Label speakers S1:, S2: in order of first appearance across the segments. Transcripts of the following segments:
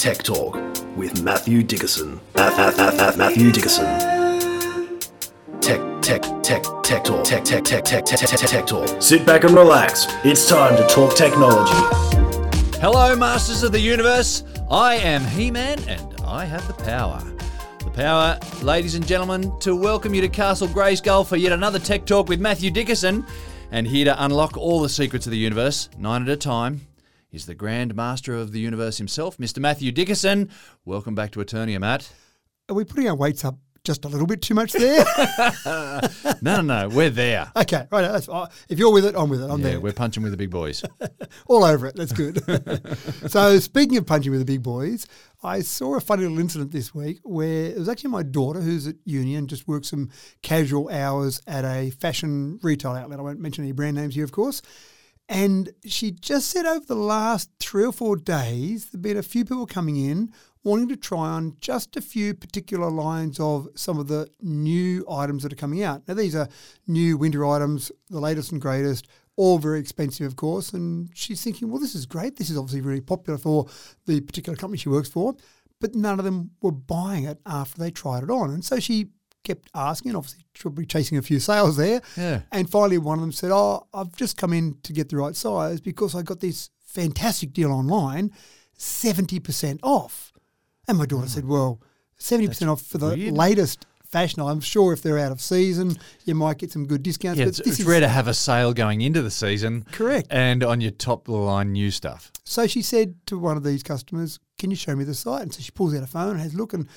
S1: Tech Talk with Matthew Dickerson. Math, math, math, Matthew Dickerson. Tech, tech, tech, tech talk. Tech, tech, tech, tech, tech, tech, tech talk. Sit back and relax. It's time to talk technology.
S2: Hello, Masters of the Universe. I am He Man and I have the power. The power, ladies and gentlemen, to welcome you to Castle Grayskull for yet another Tech Talk with Matthew Dickerson. And here to unlock all the secrets of the universe, nine at a time, is the Grand Master of the Universe himself, Mr. Matthew Dickerson. Welcome back to Eternia, Matt.
S3: Are we putting our weights up just a little bit too much there?
S2: No, no, no, we're there.
S3: okay, right. Uh, if you're with it, I'm with it. I'm
S2: Yeah,
S3: there.
S2: we're punching with the big boys.
S3: All over it. That's good. so, speaking of punching with the big boys, I saw a funny little incident this week where it was actually my daughter who's at uni and just works some casual hours at a fashion retail outlet. I won't mention any brand names here, of course. And she just said over the last three or four days, there have been a few people coming in wanting to try on just a few particular lines of some of the new items that are coming out. Now, these are new winter items, the latest and greatest, all very expensive, of course. And she's thinking, well, this is great. This is obviously really popular for the particular company she works for. But none of them were buying it after they tried it on. And so she kept asking, obviously, probably chasing a few sales there.
S2: Yeah.
S3: And finally, one of them said, Oh, I've just come in to get the right size because I got this fantastic deal online, 70% off. And my daughter hmm. said, Well, 70% off for the
S2: weird.
S3: latest fashion. I'm sure if they're out of season, you might get some good discounts.
S2: Yeah,
S3: but
S2: it's,
S3: this
S2: it's
S3: is
S2: rare to have a sale going into the season.
S3: Correct.
S2: And on your top line new stuff.
S3: So she said to one of these customers, Can you show me the site? And so she pulls out a phone and has a look. And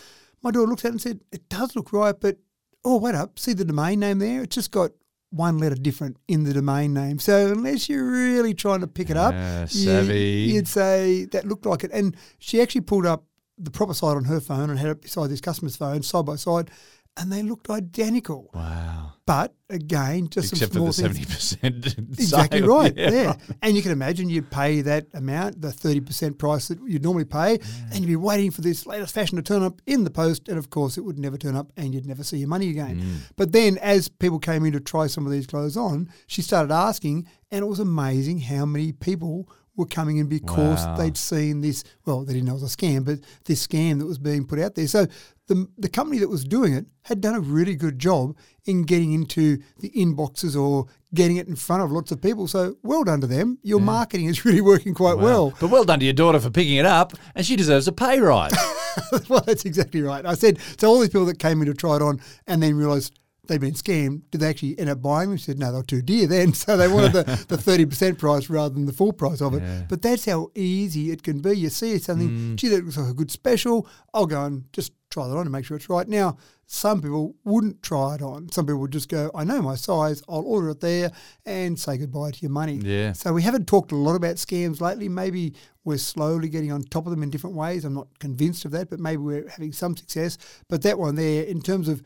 S3: my daughter looked at it and said, It does look right, but oh, wait up. See the domain name there? It's just got one letter different in the domain name. So unless you're really trying to pick it up,
S2: Yeah,
S3: you- you'd say that looked like it. And she actually pulled up the proper site on her phone and had it beside this customer's phone side by side, and they looked identical.
S2: Wow.
S3: But again, just
S2: Except
S3: some
S2: for
S3: small
S2: the
S3: things.
S2: seventy percent.
S3: Exactly right. Yeah. And you can imagine you'd pay that amount, the 30% price that you'd normally pay, and you'd be waiting for this latest fashion to turn up in the post. And of course, it would never turn up and you'd never see your money again.
S2: Mm.
S3: But then, as people came in to try some of these clothes on, she started asking, and it was amazing how many people were coming in because
S2: Wow.
S3: they'd seen this. Well, they didn't know it was a scam, but this scam that was being put out there. So the the company that was doing it had done a really good job in getting into the inboxes or getting it in front of lots of people. So well done to them. Your marketing is really working quite well.
S2: But well done to your daughter for picking it up, and she deserves a pay rise.
S3: well, that's exactly right. I said so. All these people that came in to try it on and then realised they'd been scammed. Did they actually end up buying them? She said no, they were too dear then, so they wanted the the thirty percent price rather than the full price of it. But that's how easy it can be. You see something, mm. gee, that looks like a good special. I'll go and just try that on and make sure it's right. Now, some people wouldn't try it on. Some people would just go, I know my size, I'll order it there and say goodbye to your money.
S2: Yeah.
S3: So we haven't talked a lot about scams lately. Maybe we're slowly getting on top of them in different ways. I'm not convinced of that, but maybe we're having some success. But that one there, in terms of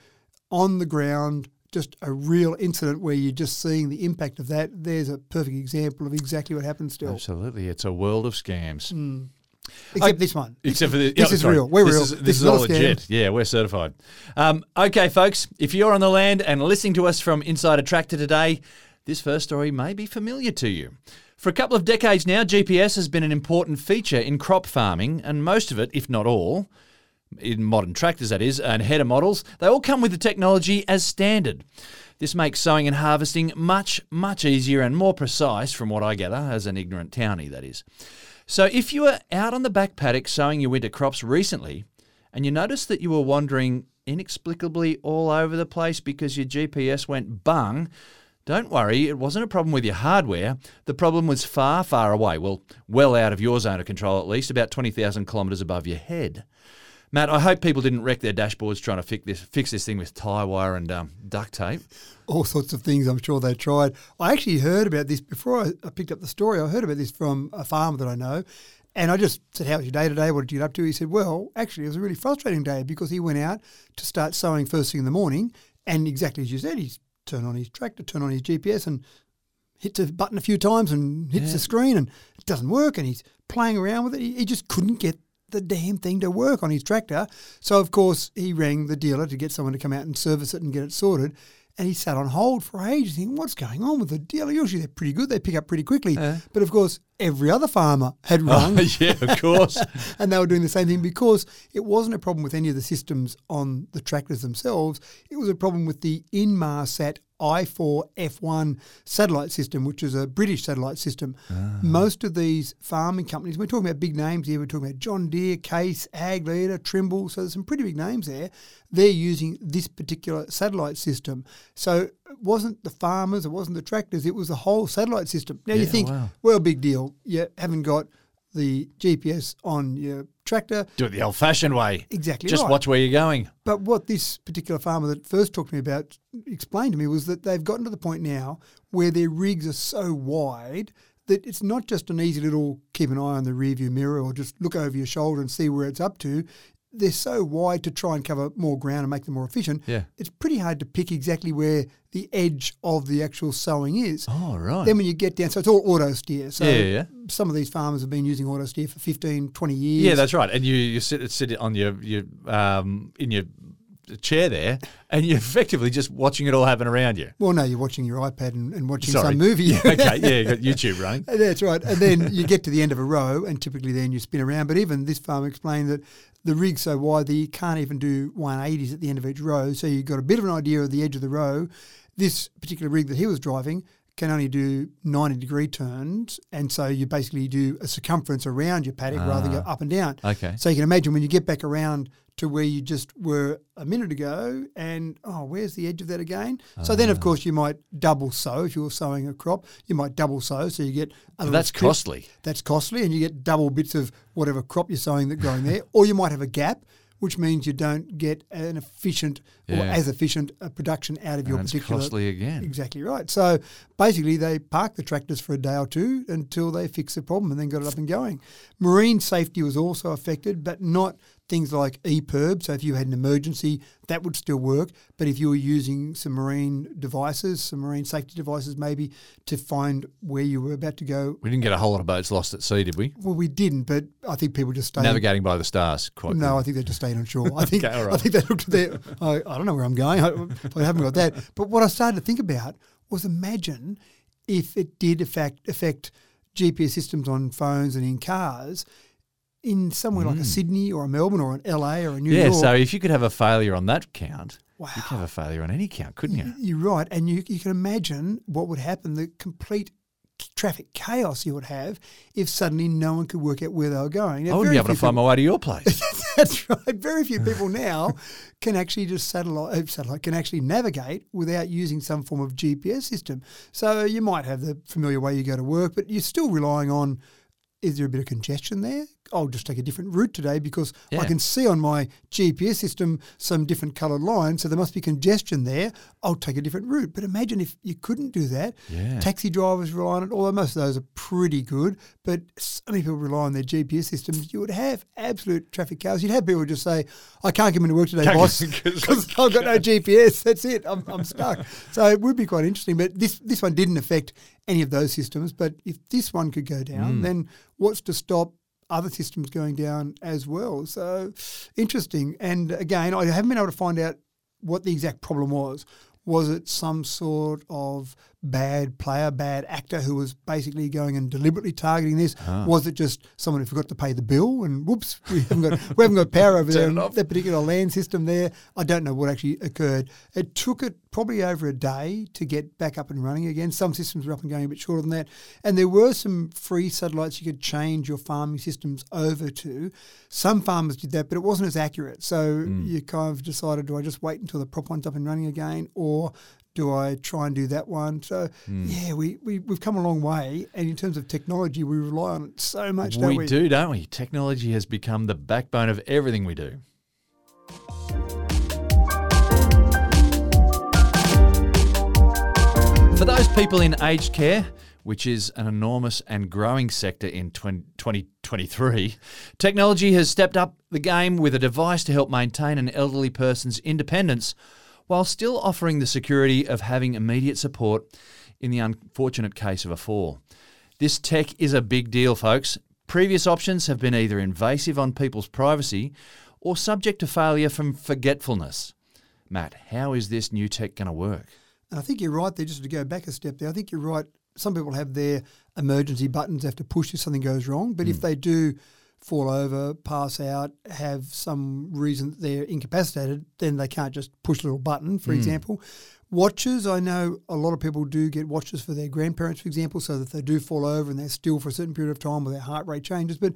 S3: on the ground, just a real incident where you're just seeing the impact of that, there's a perfect example of exactly what happens still.
S2: Absolutely, it's a world of scams. Hmm.
S3: Except this one.
S2: Except for the,
S3: This is
S2: sorry.
S3: real. We're
S2: this
S3: real.
S2: Is, this,
S3: This
S2: is all
S3: scam.
S2: legit. Yeah, we're certified. Um, okay, folks, if you're on the land and listening to us from inside a tractor today, this first story may be familiar to you. For a couple of decades now, GPS has been an important feature in crop farming, and most of it, if not all, in modern tractors that is, and header models, they all come with the technology as standard. This makes sowing and harvesting much, much easier and more precise, from what I gather, as an ignorant townie, that is. So if you were out on the back paddock sowing your winter crops recently, and you noticed that you were wandering inexplicably all over the place because your GPS went bung, don't worry, it wasn't a problem with your hardware. The problem was far, far away. Well, well out of your zone of control at least, about 20,000 kilometres above your head. Matt, I hope people didn't wreck their dashboards trying to fix this, fix this thing with tie wire and um, duct tape.
S3: all sorts of things I'm sure they tried. I actually heard about this before I, I picked up the story. I heard about this from a farmer that I know. And I just said, How was your day today? What did you get up to? He said, Well, actually, it was a really frustrating day because he went out to start sowing first thing in the morning. And exactly as you said, he's turned on his tractor, turned on his GPS, and hits a button a few times and hits the screen, and it doesn't work. And he's playing around with it. He, he just couldn't get the damn thing to work on his tractor. So, of course, he rang the dealer to get someone to come out and service it and get it sorted. And he sat on hold for ages thinking, what's going on with the dealer? Usually they're pretty good. They pick up pretty quickly. But of course, every other farmer had oh, rung.
S2: yeah, of course.
S3: and they were doing the same thing because it wasn't a problem with any of the systems on the tractors themselves. It was a problem with the Inmarsat I4F1 satellite system, which is a British satellite system. Ah. Most of these farming companies, we're talking about big names here, we're talking about John Deere, Case, Ag Leader, Trimble, so there's some pretty big names there. They're using this particular satellite system. So it wasn't the farmers, it wasn't the tractors, it was the whole satellite system. Now you
S2: Yeah,
S3: think,
S2: wow.
S3: well, big deal. You haven't got the GPS on your tractor.
S2: Do it the old fashioned way.
S3: Exactly
S2: Just
S3: right.
S2: watch where you're going.
S3: But what this particular farmer that first talked to me about explained to me was that they've gotten to the point now where their rigs are so wide that it's not just an easy little keep an eye on the rearview mirror or just look over your shoulder and see where it's up to. They're so wide to try and cover more ground and make them more efficient.
S2: Yeah.
S3: It's pretty hard to pick exactly where the edge of the actual sowing is.
S2: Oh, right.
S3: Then when you get down, so it's all auto steer. So
S2: Yeah, yeah,
S3: some of these farmers have been using auto steer for 15, 20 years.
S2: Yeah, that's right. And you, you sit sit on your your um in your chair there, and you're effectively just watching it all happen around you.
S3: Well, no, you're watching your iPad and, and watching
S2: Sorry.
S3: some movie.
S2: Yeah, okay, yeah, you got YouTube running.
S3: That's right. And then you get to the end of a row, and typically then you spin around. But even this farmer explained that the rig's so wide that you can't even do 180s at the end of each row. So you've got a bit of an idea of the edge of the row. This particular rig that he was driving can only do 90 degree turns. And so you basically do a circumference around your paddock rather than go ah. up and down.
S2: Okay.
S3: So you can imagine when you get back around to where you just were a minute ago and oh where's the edge of that again so then
S2: Ah.
S3: of course you might double sow if you're sowing a crop you might double sow so you get a little
S2: That's
S3: strip.
S2: costly.
S3: that's costly and you get double bits of whatever crop you're sowing that growing there or you might have a gap which means you don't get an efficient or as efficient a production out of your
S2: And it's
S3: particular
S2: costly again.
S3: Exactly right. So basically, they park the tractors for a day or two until they fix the problem and then got it up and going. Marine safety was also affected, but not things like EPIRB. So if you had an emergency, that would still work. But if you were using some marine devices, some marine safety devices, maybe to find where you were about to go,
S2: We didn't get a whole lot of boats lost at sea, did we?
S3: well, we didn't. But I think people just stayed.
S2: Navigating by the stars. Quite
S3: No,
S2: good.
S3: I think they just stayed on shore. I think
S2: Okay, all
S3: I think they looked at their. I, I don't know where I'm going. I, I haven't got that. But what I started to think about was imagine if it did affect affect GPS systems on phones and in cars in somewhere like a mm. Sydney or a Melbourne or an LA or a New.
S2: Yeah,
S3: York.
S2: so if you could have a failure on that count, you could have a failure on any count, couldn't you?
S3: You're right, and you you can imagine what would happen. The complete traffic chaos you would have if suddenly no one could work out where they were going. Now,
S2: I wouldn't be able to find my way to your place.
S3: That's right. Very few people now can actually just satellite, uh, satellite can actually navigate without using some form of GPS system. So you might have the familiar way you go to work, but you're still relying on. Is there a bit of congestion there? I'll just take a different route today because I can see on my GPS system some different coloured lines, so there must be congestion there. I'll take a different route. But imagine if you couldn't do that.
S2: Yeah.
S3: Taxi drivers rely on it, although most of those are pretty good. But so many people rely on their GPS systems. You would have absolute traffic chaos. You'd have people just say, "I can't come into work today,
S2: Can't
S3: boss, because I've got no GPS. That's it. I'm, I'm stuck." so it would be quite interesting. But this this one didn't affect any of those systems. But if this one could go down, then what's to stop? Other systems going down as well. So interesting. And again, I haven't been able to find out what the exact problem was. Was it some sort of bad player, bad actor who was basically going and deliberately targeting this? Ah. Was it just someone who forgot to pay the bill and whoops, we haven't got we haven't got power over there
S2: Turn
S3: in
S2: it off.
S3: that particular land system there? I don't know what actually occurred. It took it probably over a day to get back up and running again. Some systems were up and going a bit shorter than that. And there were some free satellites you could change your farming systems over to. Some farmers did that, but it wasn't as accurate. So hmm. you kind of decided, do I just wait until the prop one's up and running again, or do I try and do that one? So hmm. yeah, we, we we've come a long way, and in terms of technology, we rely on it so much. don't
S2: we,
S3: we
S2: do, don't we? Technology has become the backbone of everything we do. For those people in aged care, which is an enormous and growing sector in 20, 2023, technology has stepped up the game with a device to help maintain an elderly person's independence while still offering the security of having immediate support in the unfortunate case of a fall. This tech is a big deal, folks. Previous options have been either invasive on people's privacy or subject to failure from forgetfulness. Matt, how is this new tech going to work?
S3: I think you're right there, just to go back a step there. I think you're right. Some people have their emergency buttons they have to push if something goes wrong. But
S2: Hmm.
S3: if they do fall over, pass out, have some reason that they're incapacitated, then they can't just push a little button, for hmm. example. Watches, I know a lot of people do get watches for their grandparents, for example, so that they do fall over and they're still for a certain period of time or their heart rate changes. But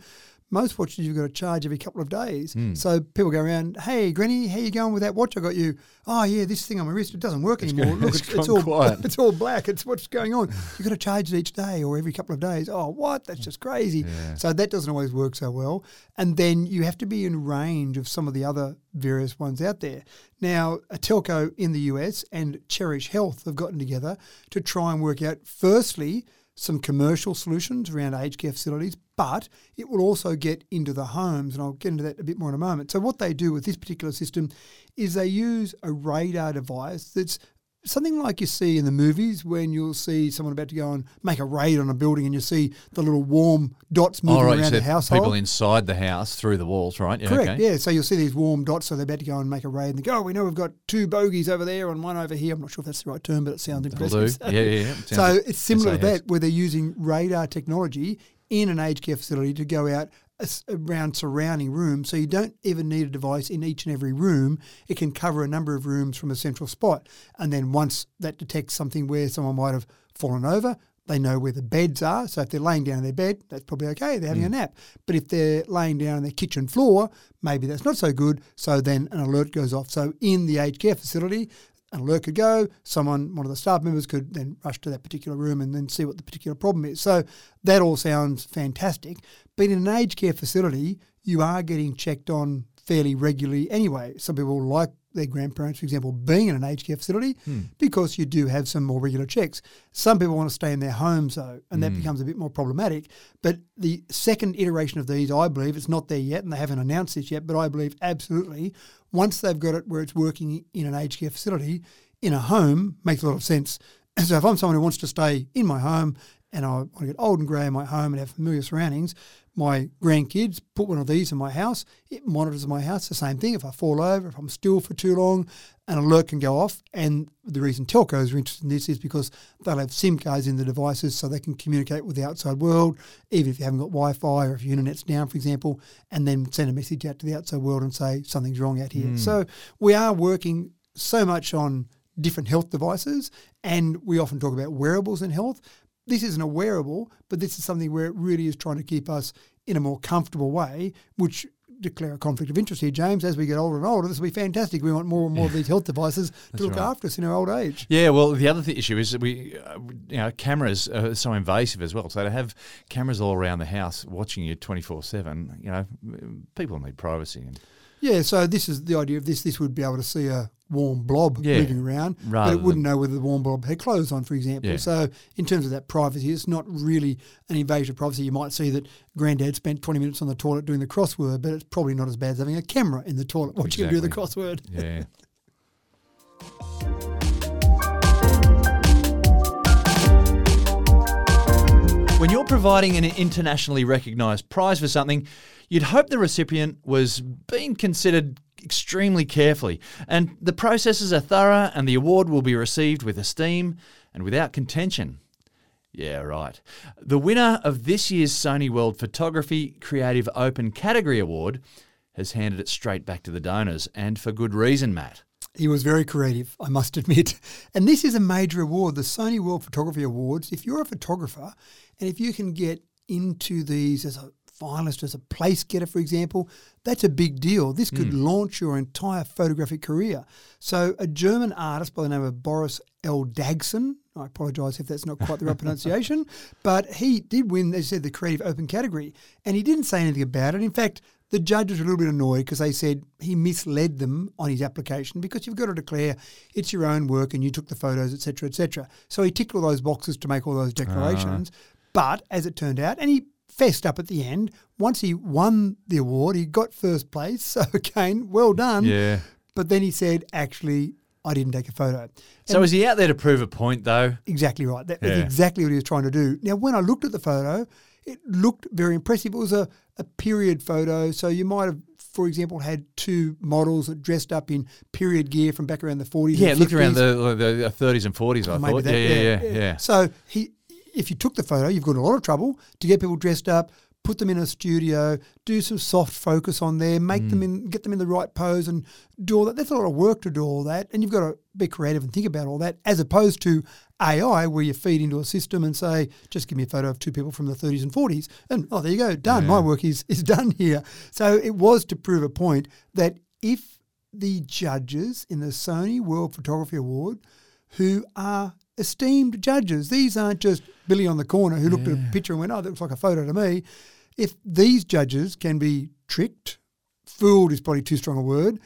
S3: most watches you've got to charge every couple of days. Hmm. So people go around, hey, Granny, how you going with that watch I got you? Oh, yeah, this thing on my wrist, it doesn't work anymore. Look,
S2: it's
S3: it's, it's all
S2: quiet.
S3: it's all black. It's what's going on. You've got to charge it each day or every couple of days. Oh, what? That's just crazy. So that doesn't always work so well. And then you have to be in range of some of the other various ones out there. Now, a telco in the US and Cherish Health have gotten together to try and work out, firstly, some commercial solutions around aged care facilities, but it will also get into the homes, and I'll get into that a bit more in a moment. So, what they do with this particular system is they use a radar device that's something like you see in the movies when you'll see someone about to go and make a raid on a building and you see the little warm dots oh, moving
S2: All right,
S3: around the household.
S2: people inside the house through the walls, right? Yeah,
S3: Correct.
S2: okay.
S3: Yeah. So you'll see these warm dots. So they're about to go and make a raid, and they go, "Oh, we know we've got two bogeys over there and one over here." I'm not sure if that's the right term, but it sounds
S2: That'll
S3: impressive.
S2: do. Yeah, yeah, yeah.
S3: So
S2: Sounds-
S3: it's similar to that, where they're using radar technology in an aged care facility to go out uh, around surrounding rooms. So you don't even need a device in each and every room. It can cover a number of rooms from a central spot. And then once that detects something where someone might have fallen over, they know where the beds are. So if they're laying down in their bed, that's probably okay. They're having a mm. nap. But if they're laying down on their kitchen floor, maybe that's not so good. So then an alert goes off. So in the aged care facility, an alert could go, someone, one of the staff members could then rush to that particular room and then see what the particular problem is. So that all sounds fantastic. But in an aged care facility, you are getting checked on fairly regularly anyway. Some people like their grandparents, for example, being in an aged care facility hmm. because you do have some more regular checks. Some people want to stay in their homes though, and that hmm. becomes a bit more problematic. But the second iteration of these, I believe, it's not there yet, and they haven't announced this yet, but I believe absolutely once they've got it where it's working in an aged care facility, in a home makes a lot of sense. So if I'm someone who wants to stay in my home and I want to get old and grey in my home and have familiar surroundings, my grandkids put one of these in my house. It monitors my house. The same thing. If I fall over, if I'm still for too long, an alert can go off. And the reason telcos are interested in this is because they'll have SIM cards in the devices so they can communicate with the outside world, even if you haven't got Wi-Fi or if your internet's down, for example, and then send a message out to the outside world and say something's wrong out here. Hmm. So we are working so much on different health devices, and we often talk about wearables in health. This isn't a wearable, but this is something where it really is trying to keep us in a more comfortable way, which declare a conflict of interest here, James. As we get older and older, this will be fantastic. We want more and more of these health devices to look
S2: right.
S3: after us in our old age.
S2: Yeah, well, the other th- issue is that we, uh, you know, cameras are so invasive as well. So to have cameras all around the house watching you twenty four seven, you know, people need privacy. And
S3: Yeah, so this is the idea of this. This would be able to see a warm blob
S2: Yeah,
S3: moving around, but it wouldn't know whether the warm blob had clothes on, for example.
S2: Yeah.
S3: So in terms of that privacy, it's not really an invasion of privacy. You might see that granddad spent 20 minutes on the toilet doing the crossword, but it's probably not as bad as having a camera in the toilet watching him do the crossword.
S2: yeah. When you're providing an internationally recognised prize for something, you'd hope the recipient was being considered extremely carefully, and the processes are thorough, and the award will be received with esteem and without contention. Yeah, right. The winner of this year's Sony World Photography Creative Open Category Award has handed it straight back to the donors, and for good reason, Matt.
S3: He was very creative, I must admit. And this is a major award, the Sony World Photography Awards. If you're a photographer and if you can get into these as a finalist, as a place getter, for example, that's a big deal. This could hmm. launch your entire photographic career. So, a German artist by the name of Boris Eldagsen, I apologise if that's not quite the right pronunciation, but he did win, as I said, the Creative Open category. And he didn't say anything about it. In fact, the judges were a little bit annoyed because they said he misled them on his application because you've got to declare it's your own work and you took the photos, etc., etc. So he ticked all those boxes to make all those ah. declarations. But as it turned out, and he fessed up at the end, once he won the award, he got first place. So again, well done.
S2: Yeah.
S3: But then he said, actually, I didn't take a photo.
S2: So is he out there to prove a point, though?
S3: Exactly right. That, That's
S2: Yeah.
S3: exactly what he was trying to do. Now, when I looked at the photo, it looked very impressive. It was a, a period photo. So you might have, for example, had two models that dressed up in period gear from back around the 40s.
S2: Yeah,
S3: and
S2: it looked around
S3: 50s.
S2: the, the 30s and 40s, I
S3: Maybe
S2: thought.
S3: that-
S2: yeah, yeah, yeah, yeah.
S3: So he if you took the photo, you've got a lot of trouble to get people dressed up, put them in a studio, do some soft focus on there, make them hmm. in, get them in the right pose, and do all that. That's a lot of work to do all that, and you've got to be creative and think about all that, as opposed to AI, where you feed into a system and say, just give me a photo of two people from the 30s and 40s, and oh, there you go, done. My work is is done here. So it was to prove a point that if the judges in the Sony World Photography Award, who are esteemed judges, these aren't just Billy on the corner who looked at a picture and went, oh, that looks like a photo to me. If these judges can be tricked, fooled is probably too strong a word,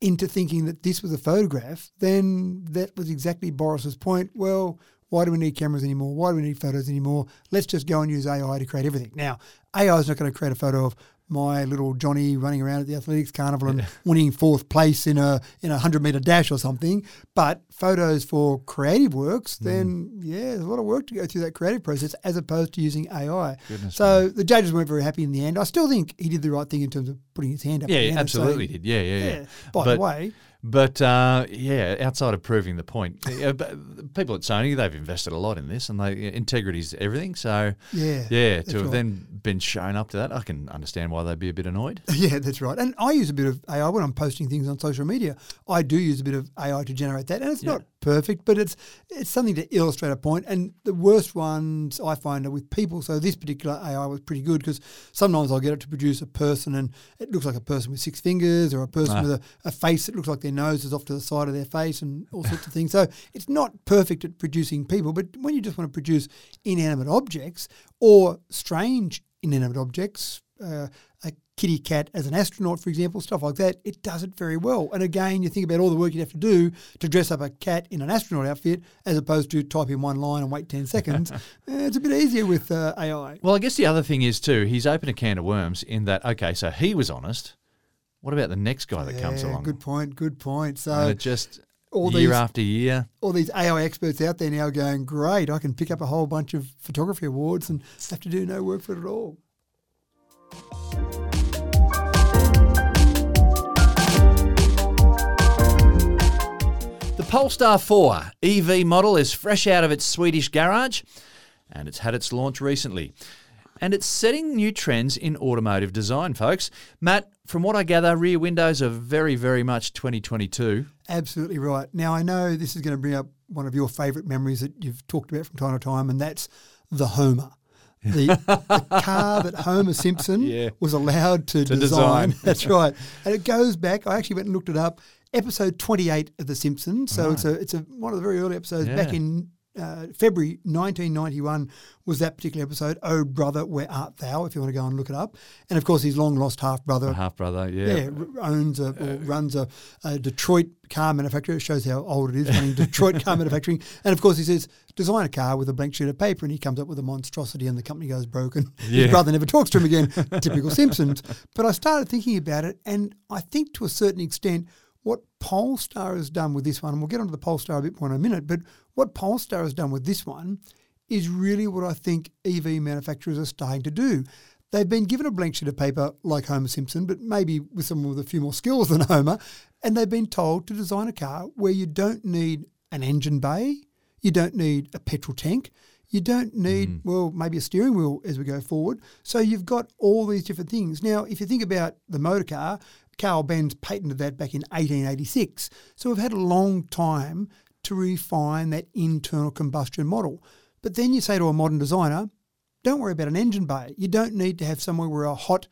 S3: into thinking that this was a photograph, then that was exactly Boris's point. Well, why do we need cameras anymore? Why do we need photos anymore? Let's just go and use AI to create everything. Now, AI is not going to create a photo of my little Johnny running around at the athletics carnival and winning fourth place in a in a hundred meter dash or something. But photos for creative works, hmm. then yeah, there's a lot of work to go through that creative process as opposed to using AI. so the judges weren't very happy in the end. I still think he did the right thing in terms of putting his hand up.
S2: Yeah, absolutely
S3: saying,
S2: did. Yeah, yeah, yeah.
S3: Yeah. By the way,
S2: But uh, yeah, outside of proving the point, yeah, but people at Sony they've invested a lot in this, and they integrity's everything. So
S3: Yeah,
S2: yeah, to have
S3: right.
S2: then been shown up to that, I can understand why they'd be a bit annoyed.
S3: Yeah, that's right. And I use a bit of AI when I'm posting things on social media. I do use a bit of AI to generate that, and it's not perfect, but it's it's something to illustrate a point. And the worst ones I find are with people. So this particular AI was pretty good because sometimes I'll get it to produce a person, and it looks like a person with six fingers, or a person
S2: Ah.
S3: with a, a face that looks like their nose is off to the side of their face, and all sorts of things. So it's not perfect at producing people, but when you just want to produce inanimate objects or strange inanimate objects, uh, a kitty cat as an astronaut, for example, stuff like that, it does it very well. And again, you think about all the work you'd have to do to dress up a cat in an astronaut outfit as opposed to type in one line and wait 10 seconds. Eh, it's a bit easier with uh, AI.
S2: Well, I guess the other thing is too, he's opened a can of worms in that. Okay, so he was honest. What about the next guy that comes
S3: Yeah,
S2: along?
S3: Good point, good point.
S2: and
S3: So
S2: it just
S3: all
S2: year
S3: these-
S2: after year.
S3: all these AI experts out there now going, great, I can pick up a whole bunch of photography awards and have to do no work for it at all.
S2: The Polestar 4 EV model is fresh out of its Swedish garage and it's had its launch recently. And it's setting new trends in automotive design, folks. Matt, from what I gather, rear windows are very, very much 2022.
S3: Absolutely right. Now, I know this is going to bring up one of your favourite memories that you've talked about from time to time, and that's the Homer. The, the car that Homer Simpson
S2: Yeah.
S3: was allowed to,
S2: design.
S3: design. That's right. And it goes back, I actually went and looked it up, episode 28 of The Simpsons. So it's a it's a one of the very early episodes back in uh, February 1991 was that particular episode. Oh, brother, where art thou? If you want to go and look it up. And of course, his long lost half brother
S2: Half brother, yeah.
S3: yeah, owns a, or runs a, a Detroit car manufacturer. It shows how old it is running Detroit car manufacturing. And of course, he says, design a car with a blank sheet of paper, and he comes up with a monstrosity, and the company goes broken.
S2: Yeah.
S3: His brother never talks to him again. Typical Simpsons. But I started thinking about it, and I think to a certain extent, what Polestar has done with this one, and we'll get onto the Polestar a bit more in a minute, but what Polestar has done with this one is really what I think EV manufacturers are starting to do. They've been given a blank sheet of paper like Homer Simpson, but maybe with someone with a few more skills than Homer, and they've been told to design a car where you don't need an engine bay, you don't need a petrol tank, you don't need, mm. well, maybe a steering wheel as we go forward. So you've got all these different things. Now, if you think about the motor car, Carl Benz patented that back in 1886. So we've had a long time to refine that internal combustion model. But then you say to a modern designer, don't worry about an engine bay. You don't need to have somewhere where a hot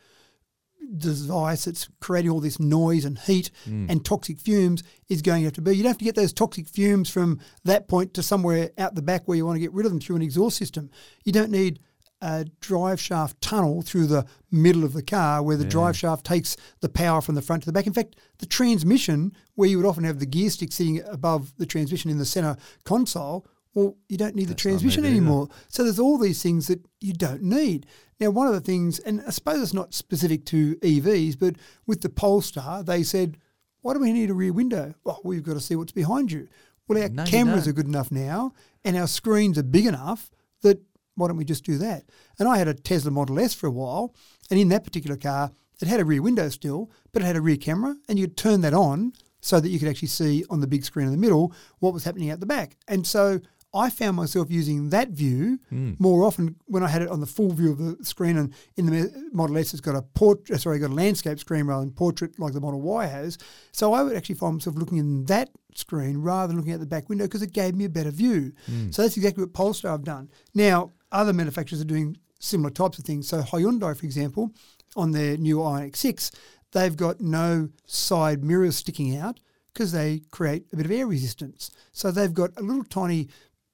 S3: device that's creating all this noise and heat mm. and toxic fumes is going to have to be. You don't have to get those toxic fumes from that point to somewhere out the back where you want to get rid of them through an exhaust system. You don't need a drive shaft tunnel through the middle of the car where the drive shaft takes the power from the front to the back. In fact, the transmission, where you would often have the gear stick sitting above the transmission in the center console, well, you don't need the transmission
S2: either.
S3: anymore. So there's all these things that you don't need. Now, one of the things, and I suppose it's not specific to EVs, but with the Polestar, they said, why do we need a rear window? Well, we've got to see what's behind you. Well, our
S2: No,
S3: cameras are good enough now, and our screens are big enough that why don't we just do that? And I had a Tesla Model S for a while, and in that particular car, it had a rear window still, but it had a rear camera, and you could turn that on so that you could actually see on the big screen in the middle what was happening out the back. And so I found myself using that view
S2: Hmm.
S3: more often when I had it on the full view of the screen. And in the Model S, it's got a portrait, sorry, got a landscape screen rather than portrait like the Model Y has. So I would actually find myself looking in that screen rather than looking at the back window because it gave me a better view. So that's exactly what Polestar have done. Now, other manufacturers are doing similar types of things. So Hyundai, for example, on their new Ioniq 6, they've got no side mirrors sticking out because they create a bit of air resistance. So they've got a little tiny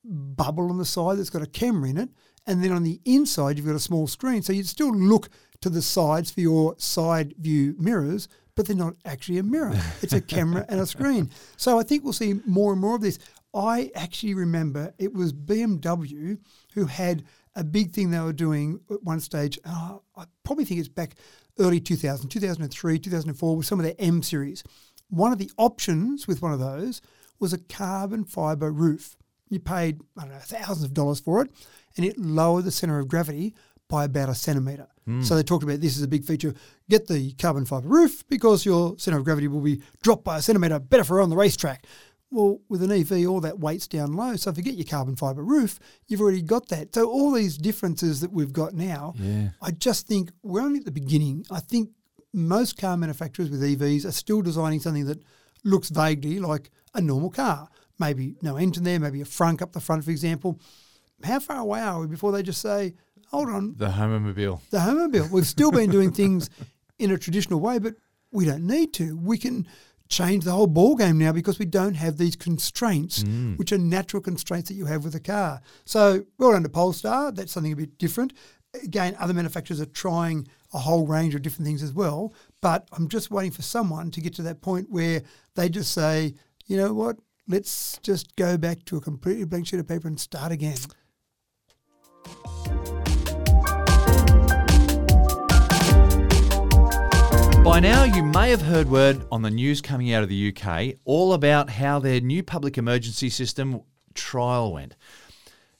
S3: bubble on the side that's got a camera in it, and then on the inside you've got a small screen. So you'd still look to the sides for your side view mirrors, but they're not actually a mirror. It's a camera and a screen. So I think we'll see more and more of this. I actually remember it was BMW who had a big thing they were doing at one stage. Uh, I probably think it's back early 2000, 2003, 2004 with some of their M series. One of the options with one of those was a carbon fiber roof. You paid, I don't know, thousands of dollars for it, and it lowered the center of gravity by about a centimetre. So they talked about this is a big feature. Get the carbon fibre roof because your centre of gravity will be dropped by a centimetre, better for on the racetrack. Well, with an EV, all that weight's down low. So if you get your carbon fibre roof, you've already got that. So all these differences that we've got now,
S2: Yeah.
S3: I just think we're only at the beginning. I think most car manufacturers with EVs are still designing something that looks vaguely like a normal car. Maybe no engine there, maybe a frunk up the front, for example. How far away are we before they just say, hold on,
S2: The Homomobile.
S3: the homomobile. We've still been doing things in a traditional way, but we don't need to. We can change the whole ball game now because we don't have these constraints, mm. which are natural constraints that you have with a car. So well done to Polestar. That's something a bit different. Again, other manufacturers are trying a whole range of different things as well. But I'm just waiting for someone to get to that point where they just say, you know what, let's just go back to a completely blank sheet of paper and start again.
S2: By now, you may have heard word on the news coming out of the UK all about how their new public emergency system trial went.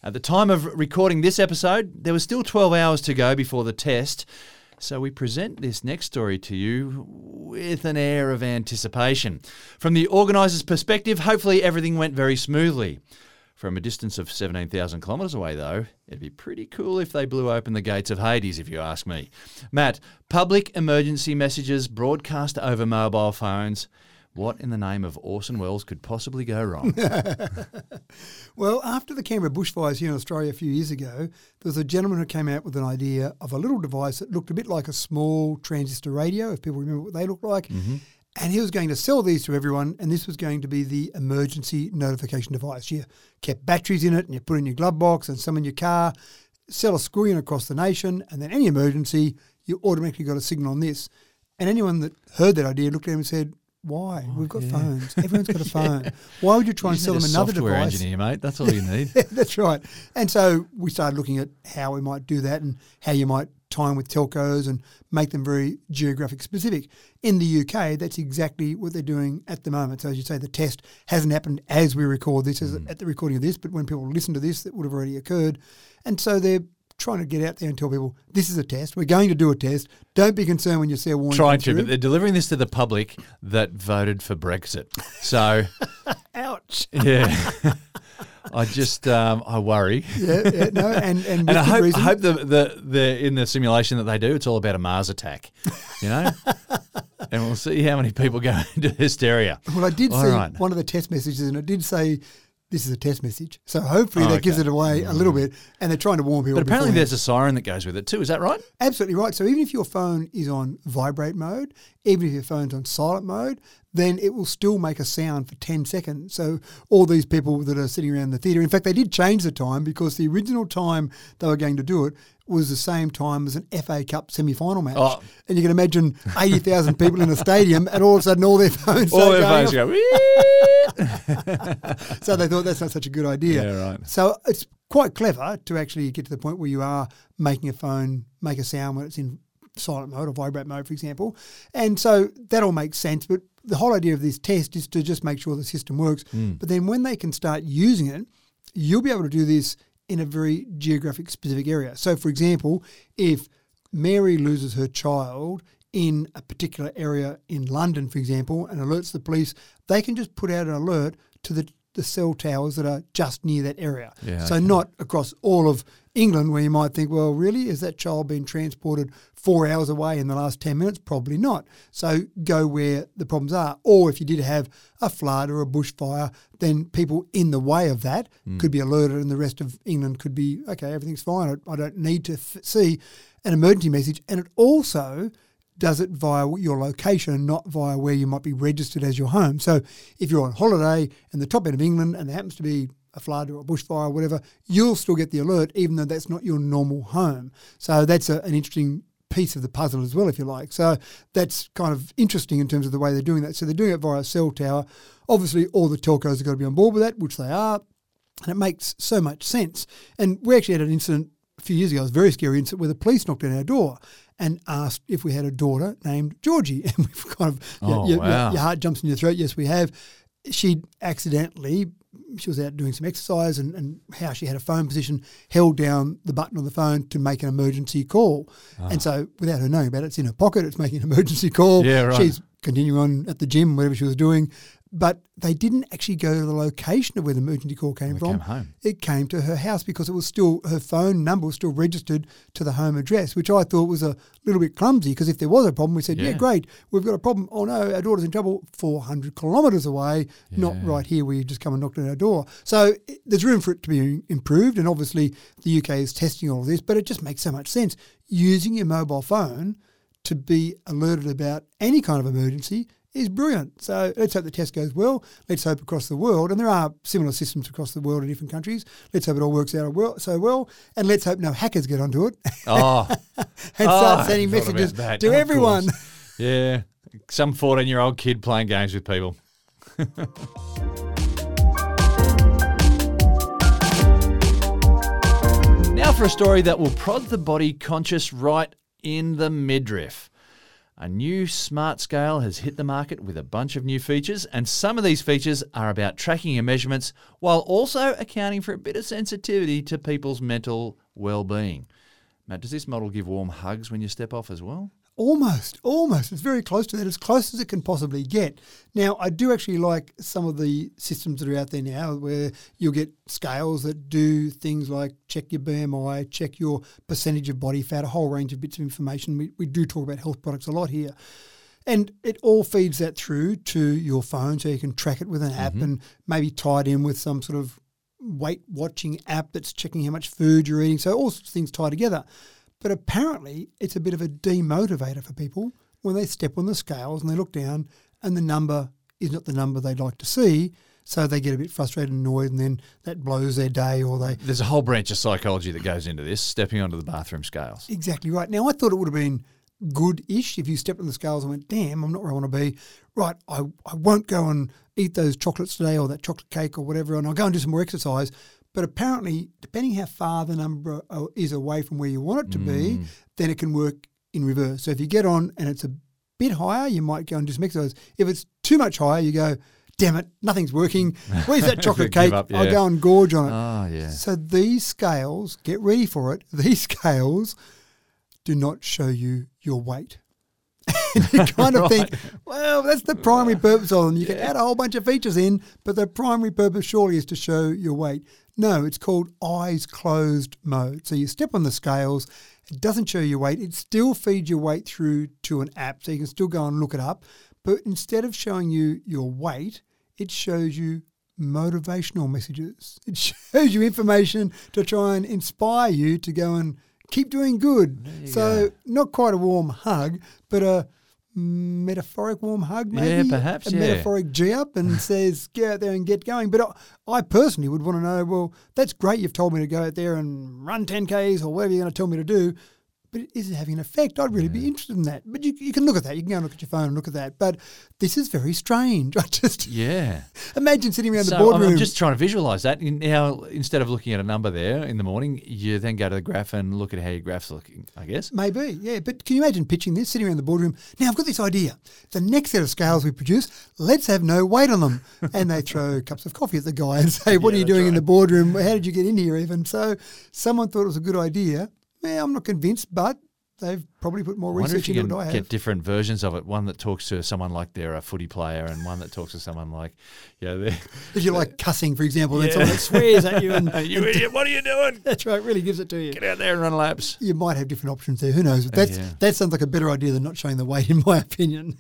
S2: At the time of recording this episode, there was still 12 hours to go before the test, so we present this next story to you with an air of anticipation. From the organisers' perspective, hopefully everything went very smoothly. From a distance of 17,000 kilometres away, though, it'd be pretty cool if they blew open the gates of Hades, if you ask me. Matt, public emergency messages broadcast over mobile phones. What in the name of Orson Welles could possibly go wrong?
S3: Well, after the Canberra bushfires here in Australia a few years ago, there was a gentleman who came out with an idea of a little device that looked a bit like a small transistor radio, if people remember what they looked like. Mm-hmm. And he was going to sell these to everyone, and this was going to be the emergency notification device. You kept batteries in it, and you put in your glove box and some in your car, sell a screen across the nation, and then any emergency, you automatically got a signal on this. And anyone that heard that idea looked at him and said, why? Oh, We've got phones. Everyone's got a phone. Why would you try and sell them another
S2: software
S3: device?
S2: engineer, mate. That's all you need.
S3: That's right. And so we started looking at how we might do that and how you might tie time with telcos and make them very geographic specific. In the UK, that's exactly what they're doing at the moment. So as you say, the test hasn't happened as we record this, as mm. at the recording of this, but when people listen to this, that would have already occurred. And so they're trying to get out there and tell people this is a test. We're going to do a test. Don't be concerned when you see a warning.
S2: Trying to, but they're delivering this to the public that voted for Brexit. So,
S3: ouch.
S2: yeah. I just, um, I worry.
S3: Yeah, yeah, no, and and,
S2: And I hope, I hope the, the, the in the simulation that they do, it's all about a Mars attack, you know? and we'll see how many people go into hysteria.
S3: Well, I did
S2: All
S3: see
S2: right.
S3: one of the test messages, and it did say this is a test message. So hopefully
S2: Oh,
S3: that gives it away a little mm. bit, and they're trying to warn people.
S2: But apparently
S3: beforehand.
S2: there's a siren that goes with it too. Is that right?
S3: absolutely right. So even if your phone is on vibrate mode, even if your phone's on silent mode, then it will still make a sound for 10 seconds. So all these people that are sitting around the theatre, in fact, they did change the time because the original time they were going to do it was the same time as an FA Cup semi-final match.
S2: Oh.
S3: And you can imagine 80,000 people in a stadium and all of a sudden all their phones
S2: All their phones go,
S3: So they thought that's not such a good idea.
S2: Yeah, right.
S3: So it's quite clever to actually get to the point where you are making a phone make a sound when it's in silent mode or vibrate mode, for example. And so that all makes sense. But the whole idea of this test is to just make sure the system works. Mm. But then when they can start using it, you'll be able to do this in a very geographic specific area. So, for example, if Mary loses her child in a particular area in London, for example, and alerts the police, they can just put out an alert to the, the cell towers that are just near that area.
S2: Yeah,
S3: so
S2: okay.
S3: not across all of England where you might think, well, really, is that child being transported four hours away in the last 10 minutes? Probably not. So go where the problems are. Or if you did have a flood or a bushfire, then people in the way of that hmm. could be alerted and the rest of England could be, okay, everything's fine. I, I don't need to f- see an emergency message. And it also does it via your location, not via where you might be registered as your home. So if you're on holiday in the top end of England and there happens to be a flood or a bushfire or whatever, you'll still get the alert even though that's not your normal home. So that's a, an interesting piece of the puzzle as well, if you like. So that's kind of interesting in terms of the way they're doing that. So they're doing it via a cell tower. Obviously, all the telcos have got to be on board with that, which they are, and it makes so much sense. And we actually had an incident a few years ago, it was a very scary incident where the police knocked on our door and asked if we had a daughter named Georgie. And we've kind of,
S2: Oh,
S3: your,
S2: wow.
S3: your heart jumps in your throat. Yes, we have. She accidentally, she was out doing some exercise and, and how she had a phone position, held down the button on the phone to make an emergency call.
S2: Ah.
S3: And so without her knowing about it, it's in her pocket, it's making an emergency call.
S2: Yeah, right.
S3: She's continuing on at the gym, whatever she was doing. But they didn't actually go to the location of where the emergency call came
S2: It
S3: from.
S2: came.
S3: It came to her house because it was still her phone number was still registered to the home address, which I thought was a little bit clumsy. Because if there was a problem, we said, "Yeah,
S2: Yeah.
S3: great, we've got a problem. Oh no, our daughter's in trouble, four hundred kilometres away, not right here where you just come and knocked on our door." So it- there's room for it to be improved, and obviously the UK is testing all of this, but it just makes so much sense using your mobile phone to be alerted about any kind of emergency is brilliant. So let's hope the test goes well. Let's hope across the world, and there are similar systems across the world in different countries. Let's hope it all works out well, so well, and let's hope no hackers get onto it
S2: Oh,
S3: and
S2: Oh,
S3: start sending messages to
S2: Of
S3: everyone.
S2: yeah. Some 14 year old kid playing games with people. now for a story that will prod the body conscious right in the midriff. A new smart scale has hit the market with a bunch of new features, and some of these features are about tracking your measurements while also accounting for a bit of sensitivity to people's mental well being. Matt, does this model give warm hugs when you step off as well?
S3: Almost, almost. It's very close to that, as close as it can possibly get. Now, I do actually like some of the systems that are out there now where you'll get scales that do things like check your BMI, check your percentage of body fat, a whole range of bits of information. We, we do talk about health products a lot here. And it all feeds that through to your phone so you can track it with an app mm-hmm. and maybe tie it in with some sort of weight watching app that's checking how much food you're eating. So all sorts of things tie together. But apparently, it's a bit of a demotivator for people when they step on the scales and they look down and the number is not the number they'd like to see. So they get a bit frustrated and annoyed, and then that blows their day, or they.
S2: There's a whole branch of psychology that goes into this, stepping onto the bathroom scales.
S3: Exactly right. Now, I thought it would have been good ish if you stepped on the scales and went, damn, I'm not where I want to be. Right, I, I won't go and eat those chocolates today or that chocolate cake or whatever, and I'll go and do some more exercise. But apparently, depending how far the number uh, is away from where you want it to be, then it can work in reverse. So if you get on and it's a bit higher, you might go and do some exercise. If it's too much higher, you go, damn it, nothing's working. Where's that chocolate cake?
S2: up,
S3: I'll go and gorge on it.
S2: Oh, yeah.
S3: So these scales, get ready for it. These scales do not show you your weight. you kind of think, well, that's the primary purpose of them. You can add a whole bunch of features in, but the primary purpose surely is to show your weight. No, it's called eyes closed mode. So you step on the scales, it doesn't show your weight, it still feeds your weight through to an app, so you can still go and look it up. But instead of showing you your weight, it shows you motivational messages. It shows you information to try and inspire you to go and keep doing good. So not quite a warm hug, but a metaphoric warm hug, maybe.
S2: perhaps,
S3: a
S2: yeah.
S3: metaphoric G up and says, get out there and get going. But I, I personally would want to know, well, that's great. You've told me to go out there and run 10Ks or whatever you're going to tell me to do. But is it having an effect? I'd really be interested in that. But you, you can look at that. You can go and look at your phone and look at that. But this is very strange. I just
S2: Yeah.
S3: imagine sitting around
S2: So
S3: the boardroom.
S2: I'm just trying to visualize that. Now, instead of looking at a number there in the morning, you then go to the graph and look at how your graph's looking, I guess.
S3: Maybe, yeah. But can you imagine pitching this, sitting around the boardroom? Now, I've got this idea. The next set of scales we produce, let's have no weight on them. and they throw cups of coffee at the guy and say, What
S2: Yeah,
S3: are you doing in the boardroom? How did you get in here, even? So someone thought it was a good idea. Yeah, I'm not convinced, but they've probably put more
S2: I wonder
S3: research
S2: if you
S3: into
S2: can
S3: it. I
S2: get different versions of it. One that talks to someone like they're a footy player, and one that talks to someone like, yeah, they're,
S3: If you like cussing, for example, then someone that swears at you and
S2: you idiot, what are you doing?
S3: that's right, really gives it to you.
S2: Get out there and run laps.
S3: You might have different options there. Who knows? But that's
S2: Yeah.
S3: that sounds like a better idea than not showing the weight, in my opinion.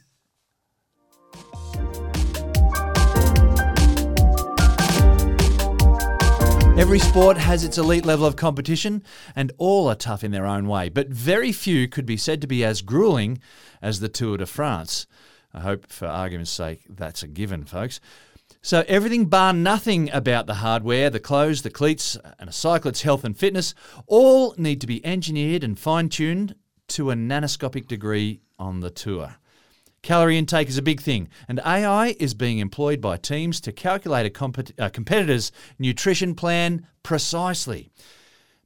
S2: Every sport has its elite level of competition, and all are tough in their own way, but very few could be said to be as grueling as the Tour de France. I hope, for argument's sake, that's a given, folks. So, everything bar nothing about the hardware, the clothes, the cleats, and a cyclist's health and fitness all need to be engineered and fine tuned to a nanoscopic degree on the tour. Calorie intake is a big thing, and AI is being employed by teams to calculate a compet- uh, competitor's nutrition plan precisely.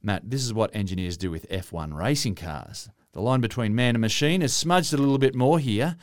S2: Matt, this is what engineers do with F1 racing cars. The line between man and machine is smudged a little bit more here,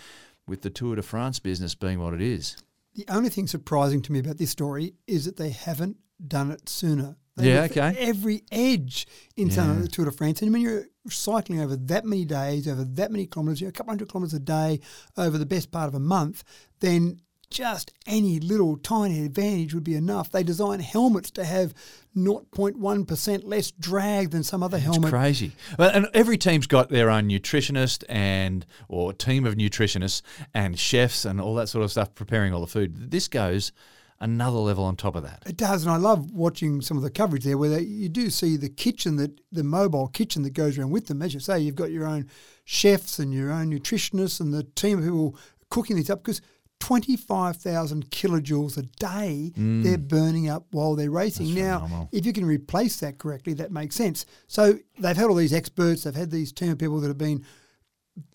S2: with the Tour de France business being what it is.
S3: The only thing surprising to me about this story is that they haven't done it sooner. They
S2: Yeah, okay.
S3: Every edge in some of the Tour de France, and when you're cycling over that many days, over that many kilometres, you know, a couple hundred kilometres a day, over the best part of a month, then just any little tiny advantage would be enough. They design helmets to have 0.1% less drag than some other
S2: It's
S3: helmet.
S2: crazy. And every team's got their own nutritionist and or team of nutritionists and chefs and all that sort of stuff preparing all the food. This goes another level on top of that.
S3: It does, and I love watching some of the coverage there, where they, you do see the kitchen that the mobile kitchen that goes around with them. As you say, you've got your own chefs and your own nutritionists and the team of people cooking these up because. 25,000 kilojoules a day they're burning up while they're racing.
S2: Mm. That's
S3: now,
S2: phenomenal.
S3: if you can replace that correctly, that makes sense. So they've had all these experts, they've had these team of people that have been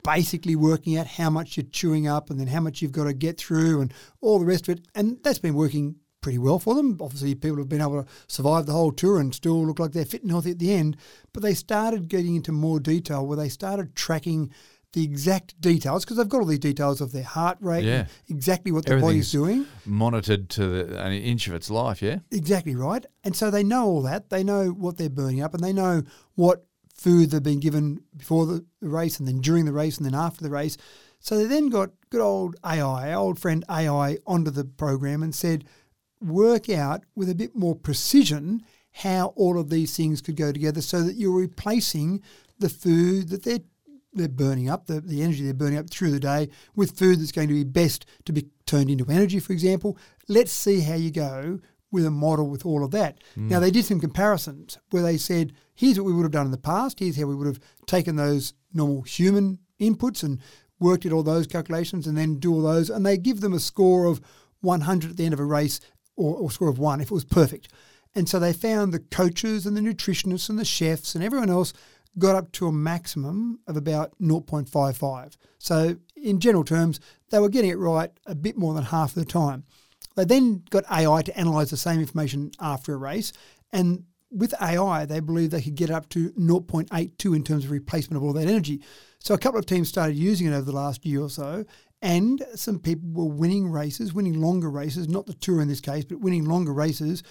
S3: basically working out how much you're chewing up and then how much you've got to get through and all the rest of it. And that's been working pretty well for them. Obviously, people have been able to survive the whole tour and still look like they're fit and healthy at the end. But they started getting into more detail where they started tracking the exact details because they've got all these details of their heart rate,
S2: Yeah.
S3: exactly what their body's doing.
S2: Monitored to the, an inch of its life, yeah?
S3: Exactly right. And so they know all that. They know what they're burning up and they know what food they've been given before the race and then during the race and then after the race. So they then got good old AI, old friend AI, onto the program and said, work out with a bit more precision how all of these things could go together so that you're replacing the food that they're they're burning up, the, the energy they're burning up through the day with food that's going to be best to be turned into energy, for example. Let's see how you go with a model with all of that. Hmm. Now, they did some comparisons where they said, here's what we would have done in the past, here's how we would have taken those normal human inputs and worked at all those calculations and then do all those. And they give them a score of 100 at the end of a race or, or score of one if it was perfect. And so they found the coaches and the nutritionists and the chefs and everyone else got up to a maximum of about 0.55. So, in general terms, they were getting it right a bit more than half of the time. They then got AI to analyse the same information after a race, and with AI, they believe they could get up to 0.82 in terms of replacement of all that energy. So, a couple of teams started using it over the last year or so, and some people were winning races, winning longer races, not the tour in this case, but winning longer races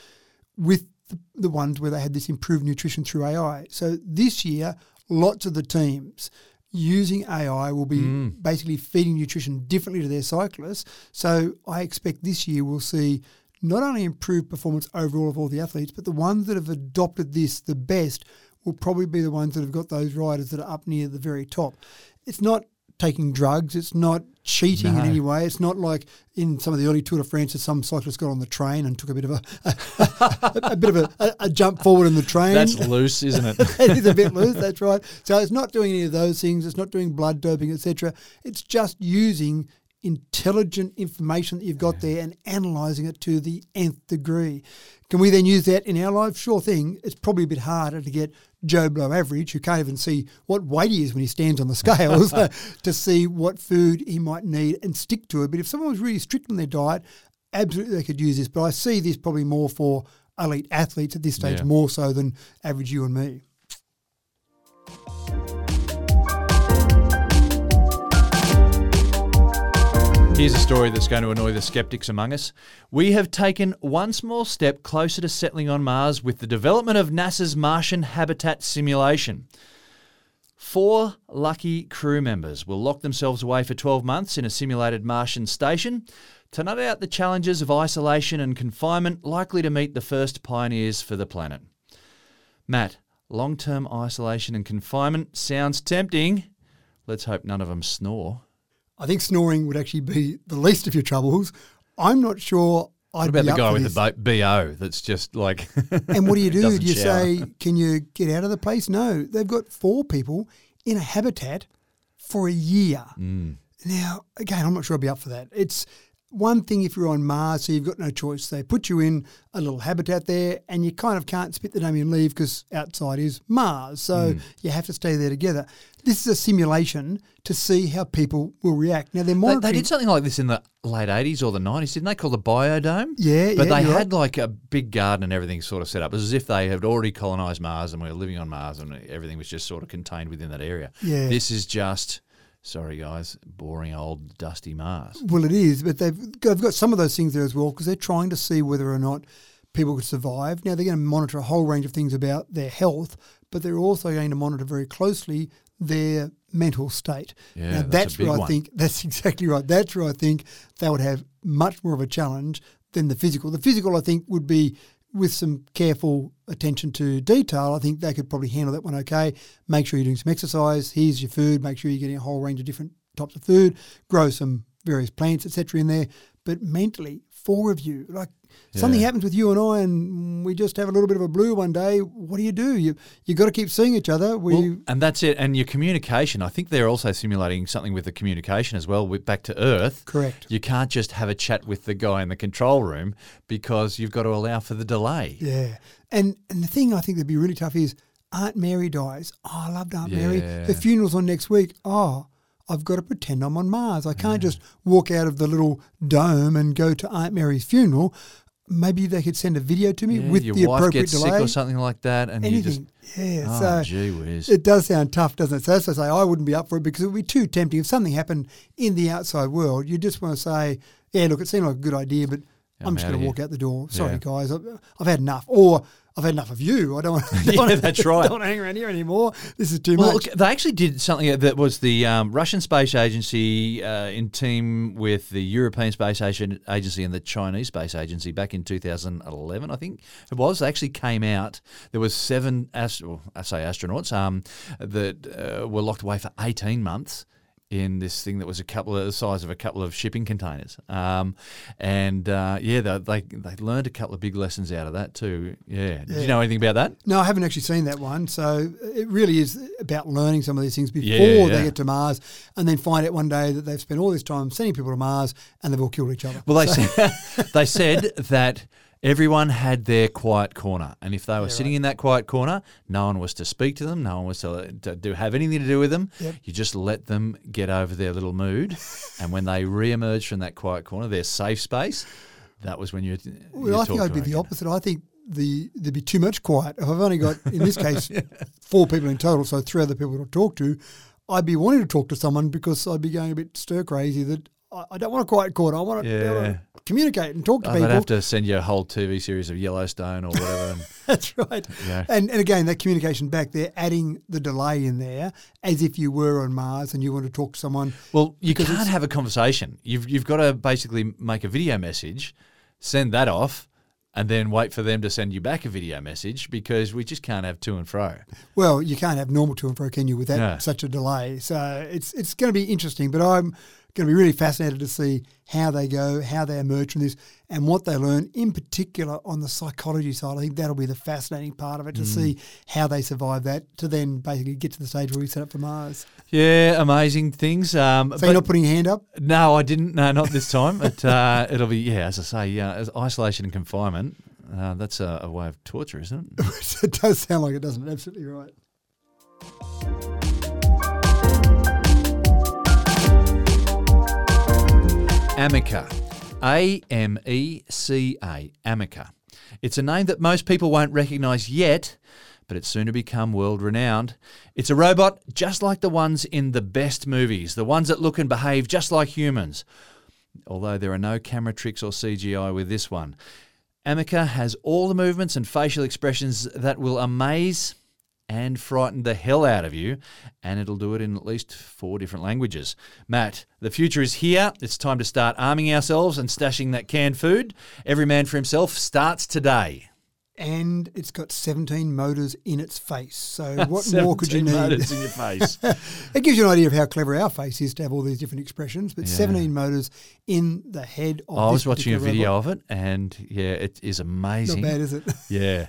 S3: with the, the ones where they had this improved nutrition through AI. So this year, lots of the teams using AI will be mm. basically feeding nutrition differently to their cyclists. So I expect this year we'll see not only improved performance overall of all the athletes, but the ones that have adopted this the best will probably be the ones that have got those riders that are up near the very top. It's not taking drugs. It's not cheating in any way. It's not like in some of the early Tour de France that some cyclist got on the train and took a bit of a a, a bit of a, a, a jump forward in the train.
S2: That's loose, isn't it?
S3: it is a bit loose. That's right. So it's not doing any of those things. It's not doing blood doping, etc. It's just using intelligent information that you've got there and analysing it to the nth degree. Can we then use that in our lives? Sure thing. It's probably a bit harder to get Joe Blow average, who can't even see what weight he is when he stands on the scales, to see what food he might need and stick to it. But if someone was really strict on their diet, absolutely they could use this. But I see this probably more for elite athletes at this stage,
S2: Yeah.
S3: more so than average you and me.
S2: Here's a story that's going to annoy the skeptics among us. We have taken one small step closer to settling on Mars with the development of NASA's Martian habitat simulation. Four lucky crew members will lock themselves away for 12 months in a simulated Martian station to nut out the challenges of isolation and confinement likely to meet the first pioneers for the planet. Matt, long term isolation and confinement sounds tempting. Let's hope none of them snore.
S3: I think snoring would actually be the least of your troubles. I'm not sure I'd
S2: What about the guy with
S3: this.
S2: the bo- BO that's just like.
S3: And what do you do? Do you
S2: shower?
S3: say, can you get out of the place? No. They've got four people in a habitat for a year.
S2: Mm.
S3: Now, again, I'm not sure I'd be up for that. It's one thing if you're on Mars, so you've got no choice. They put you in a little habitat there, and you kind of can't spit the name and leave because outside is Mars. So
S2: Mm.
S3: you have to stay there together. This is a simulation to see how people will react. Now, they're monitoring.
S2: they did something like this in the late 80s or the 90s, didn't they? Called the Biodome?
S3: Yeah,
S2: But
S3: yeah,
S2: they had like a big garden and everything sort of set up. It was as if they had already colonized Mars and we were living on Mars and everything was just sort of contained within that area.
S3: Yeah.
S2: This is just, sorry guys, boring old dusty Mars.
S3: Well, it is, but they've they've got some of those things there as well because they're trying to see whether or not people could survive. Now they're going to monitor a whole range of things about their health, but they're also going to monitor very closely their mental state.
S2: Yeah,
S3: now
S2: that's
S3: that's, where I
S2: one.
S3: think that's exactly right. That's where I think they would have much more of a challenge than the physical. The physical, I think, would be with some careful attention to detail. I think they could probably handle that one okay. Make sure you're doing some exercise. Here's your food. Make sure you're getting a whole range of different types of food. Grow some various plants, etc. in there. But mentally, four of you, like something happens with you and I, and we just have a little bit of a blue one day. What do you do? You you got to keep seeing each other. We
S2: Well, and that's it. And your communication, I think they're also simulating something with the communication as well, with back to Earth.
S3: Correct.
S2: You can't just have a chat with the guy in the control room because you've got to allow for the delay.
S3: Yeah. And and the thing I think that'd be really tough is Aunt Mary dies. Oh, I loved Aunt Mary.
S2: Yeah.
S3: The funeral's on next week. Oh, I've got to pretend I'm on Mars. I can't just walk out of the little dome and go to Aunt Mary's funeral. Maybe they could send a video to me
S2: Yeah,
S3: with the appropriate
S2: gets
S3: delay.
S2: sick or something like that, and you just
S3: Anything. yeah.
S2: oh,
S3: so
S2: gee whiz.
S3: it does sound tough, doesn't it? So that's I say I wouldn't be up for it because it would be too tempting. If something happened in the outside world, you just want to say, yeah, look, it seemed like a good idea, but I'm,
S2: I'm
S3: just going to walk out the door. Sorry,
S2: Yeah.
S3: guys, I've, I've had enough. Or I've had enough of you. I don't want. Don't
S2: Yeah,
S3: wanna-
S2: that's right.
S3: Don't want to hang around here anymore. This is too
S2: Well,
S3: much.
S2: look, they actually did something that was the um, Russian Space Agency uh, in team with the European Space Agency and the Chinese Space Agency back in 2011, I think it was. They actually came out. There was seven, ast- well, I say astronauts, um, that uh, were locked away for 18 months in this thing that was a couple of the size of a couple of shipping containers. Um, and uh, yeah, they, they they learned a couple of big lessons out of that too. Yeah. Did you know anything about that?
S3: No, I haven't actually seen that one. So it really is about learning some of these things before
S2: Yeah, yeah.
S3: they get to Mars and then find out one day that they've spent all this time sending people to Mars and they've all killed each other.
S2: Well, they said they said that everyone had their quiet corner, and if they were sitting in that quiet corner, no one was to speak to them, no one was to, to do have anything to do with them.
S3: Yep.
S2: You just let them get over their little mood, and when they re-emerge from that quiet corner, their safe space, that was when you.
S3: Well, I think I'd be the opposite. I think the there'd be too much quiet. If I've only got, in this case, four people in total, so three other people to talk to, I'd be wanting to talk to someone because I'd be going a bit stir crazy that I, I don't want a quiet corner. I want to, be able to communicate and talk to people.
S2: I'd have to send you a whole TV series of Yellowstone or whatever. And,
S3: That's right.
S2: Yeah.
S3: And, and again, that communication back there, adding the delay in there as if you were on Mars and you want to talk to someone.
S2: Well, you can't have a conversation. You've you've got to basically make a video message, send that off, and then wait for them to send you back a video message because we just can't have to and fro.
S3: Well, you can't have normal to and fro, can you, with that
S2: No.
S3: such a delay? So it's it's going to be interesting, but I'm going to be really fascinated to see how they go, how they emerge from this, and what they learn, in particular on the psychology side. I think that'll be the fascinating part of it to
S2: Mm.
S3: see how they survive that to then basically get to the stage where we set up for Mars.
S2: Yeah, amazing things. Um,
S3: So you're not putting your hand up?
S2: no, I didn't. No, not this time. But uh, it'll be yeah, as I say, yeah, as isolation and confinement. Uh, that's a, a way of torture, isn't it?
S3: it does sound like it, doesn't it? Absolutely right.
S2: Ameca. A M E C A. Ameca. It's a name that most people won't recognise yet, but it's soon to become world renowned. It's a robot just like the ones in the best movies, the ones that look and behave just like humans. Although there are no camera tricks or CGI with this one. Ameca has all the movements and facial expressions that will amaze and frighten the hell out of you, and it'll do it in at least four different languages. Matt, the future is here. It's time to start arming ourselves and stashing that canned food. Every man for himself starts today.
S3: And it's got 17 motors in its face. So what more could you
S2: 17
S3: need?
S2: motors in your face.
S3: it gives you an idea of how clever our face is to have all these different expressions. But
S2: Yeah.
S3: 17 motors in the head of
S2: I was watching a video
S3: robot.
S2: of it, and yeah, it is amazing.
S3: Not bad, is it?
S2: Yeah.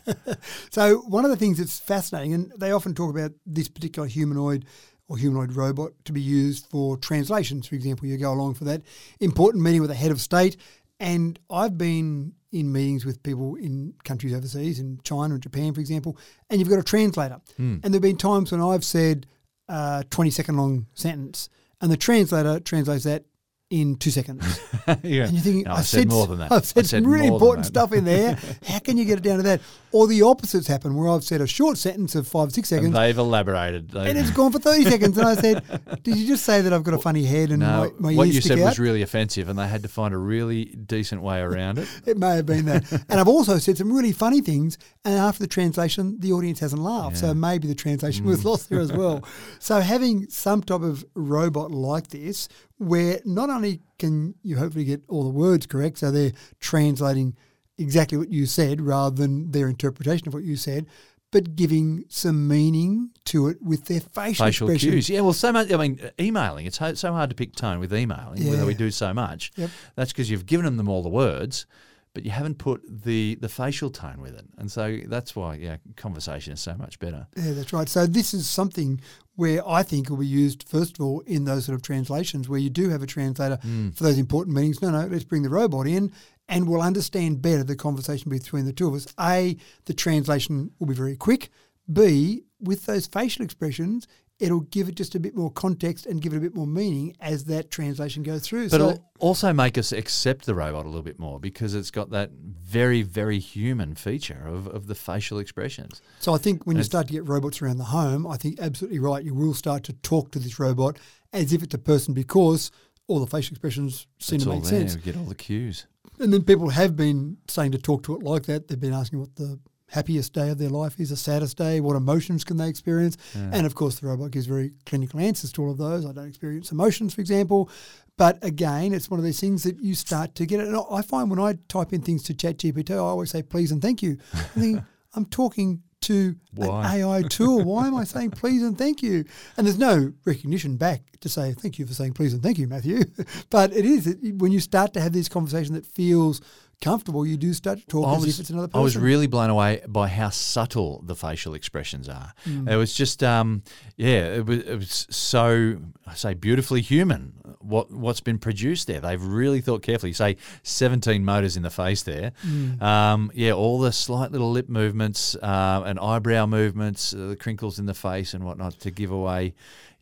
S3: So one of the things that's fascinating, and they often talk about this particular humanoid or humanoid robot to be used for translations. For example, you go along for that important meeting with a head of state, and I've been in meetings with people in countries overseas, in China and Japan, for example, and you've got a translator. Hmm. And there've been times when I've said a 20 second long sentence, and the translator translates that in two seconds.
S2: yeah.
S3: And you're thinking,
S2: No,
S3: I've
S2: I said more than that.
S3: I've
S2: I
S3: said,
S2: said
S3: some really important stuff in there. How can you get it down to that? Or the opposites happen, where I've said a short sentence of five, six
S2: And
S3: seconds,
S2: they've elaborated. They-
S3: and it's gone for 30 seconds. And I said, Did you just say that I've got a funny head and
S2: no,
S3: my, my
S2: what you said
S3: out?
S2: was really offensive, and they had to find a really decent way around it.
S3: It may have been that. and I've also said some really funny things, and after the translation, the audience hasn't laughed. So maybe the translation was mm. lost there as well. So having some type of robot like this, where not only can you hopefully get all the words correct, so they're translating exactly what you said rather than their interpretation of what you said, but giving some meaning to it with their facial,
S2: Facial
S3: expression.
S2: cues. Yeah, well, so much. I mean, emailing. It's ho- so hard to pick tone with emailing,
S3: Yeah.
S2: whether we do so much.
S3: Yep.
S2: That's because you've given them all the words, but you haven't put the the facial tone with it, and so that's why yeah, conversation is so much better.
S3: Yeah, that's right. So this is something where I think will be used first of all in those sort of translations where you do have a translator mm. for those important meetings. No, no, let's bring the robot in and we'll understand better the conversation between the two of us. A, the translation will be very quick. B, with those facial expressions, it'll give it just a bit more context and give it a bit more meaning as that translation goes through.
S2: But
S3: so,
S2: it'll also make us accept the robot a little bit more because it's got that very, very human feature of, of the facial expressions.
S3: So I think when you start to get robots around the home, I think absolutely right. You will start to talk to this robot as if it's a person because all the facial expressions seem to make
S2: there.
S3: sense.
S2: We get all the cues.
S3: And then people have been saying to talk to it like that. They've been asking what the happiest day of their life is, the saddest day, what emotions can they experience. And of course, the robot gives very clinical answers to all of those. I don't experience emotions, for example. But again, it's one of these things that you start to get it. And I find when I type in things to ChatGPT, I always say please and thank you. I think I'm talking to
S2: Why?
S3: an AI tool. Why am I saying please and thank you? And there's no recognition back to say thank you for saying please and thank you, Matthew. but it is it, when you start to have this conversation that feels comfortable, you do start to talk
S2: I
S3: as
S2: was,
S3: if it's another person.
S2: I was really blown away by how subtle the facial expressions are.
S3: Mm.
S2: It was just, um, yeah, it was, it was so, I say, beautifully human. What what's been produced there? They've really thought carefully. Say, seventeen motors in the face there.
S3: Mm.
S2: Um, yeah, all the slight little lip movements uh, and eyebrow movements, uh, the crinkles in the face and whatnot to give away,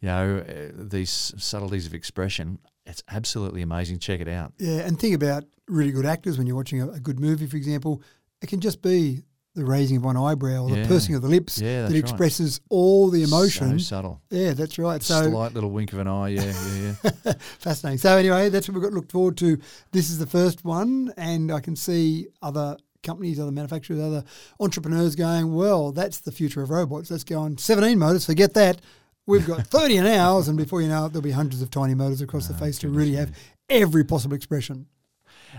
S2: you know, uh, these subtleties of expression. It's absolutely amazing. Check it out.
S3: Yeah, and think about really good actors when you're watching a, a good movie, for example. It can just be the raising of one eyebrow or the
S2: Yeah.
S3: pursing of the lips
S2: Yeah,
S3: that
S2: right.
S3: expresses all the emotion.
S2: So subtle.
S3: yeah, that's right. So
S2: Slight little wink of an eye. Yeah, yeah, yeah.
S3: fascinating. So anyway, that's what we've got looked forward to. This is the first one, and I can see other companies, other manufacturers, other entrepreneurs going, well, that's the future of robots. Let's go on 17 motors, forget that. We've got 30 in ours, and before you know it, there'll be hundreds of tiny motors across the face to really have every possible expression.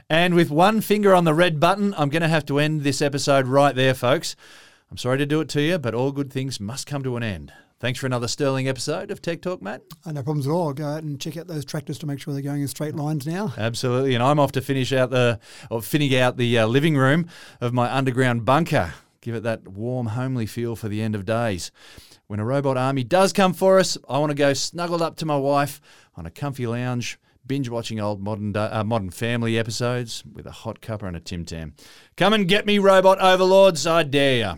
S2: And with one finger on the red button, I'm going to have to end this episode right there, folks. I'm sorry to do it to you, but all good things must come to an end. Thanks for another sterling episode of Tech Talk, Matt.
S3: Uh, no problems at all. I'll go out and check out those tractors to make sure they're going in straight lines now.
S2: Absolutely, and I'm off to finish out the or out the uh, living room of my underground bunker. Give it that warm, homely feel for the end of days. When a robot army does come for us, I want to go snuggled up to my wife on a comfy lounge, binge watching old modern uh, modern family episodes with a hot cuppa and a Tim Tam. Come and get me, robot overlords! I dare ya.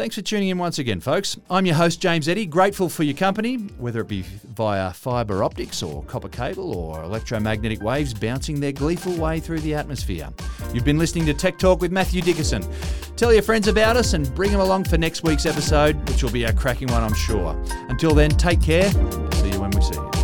S2: Thanks for tuning in once again, folks. I'm your host, James Eddy. Grateful for your company, whether it be via fibre optics or copper cable or electromagnetic waves bouncing their gleeful way through the atmosphere. You've been listening to Tech Talk with Matthew Dickerson. Tell your friends about us and bring them along for next week's episode, which will be a cracking one, I'm sure. Until then, take care. See you when we see you.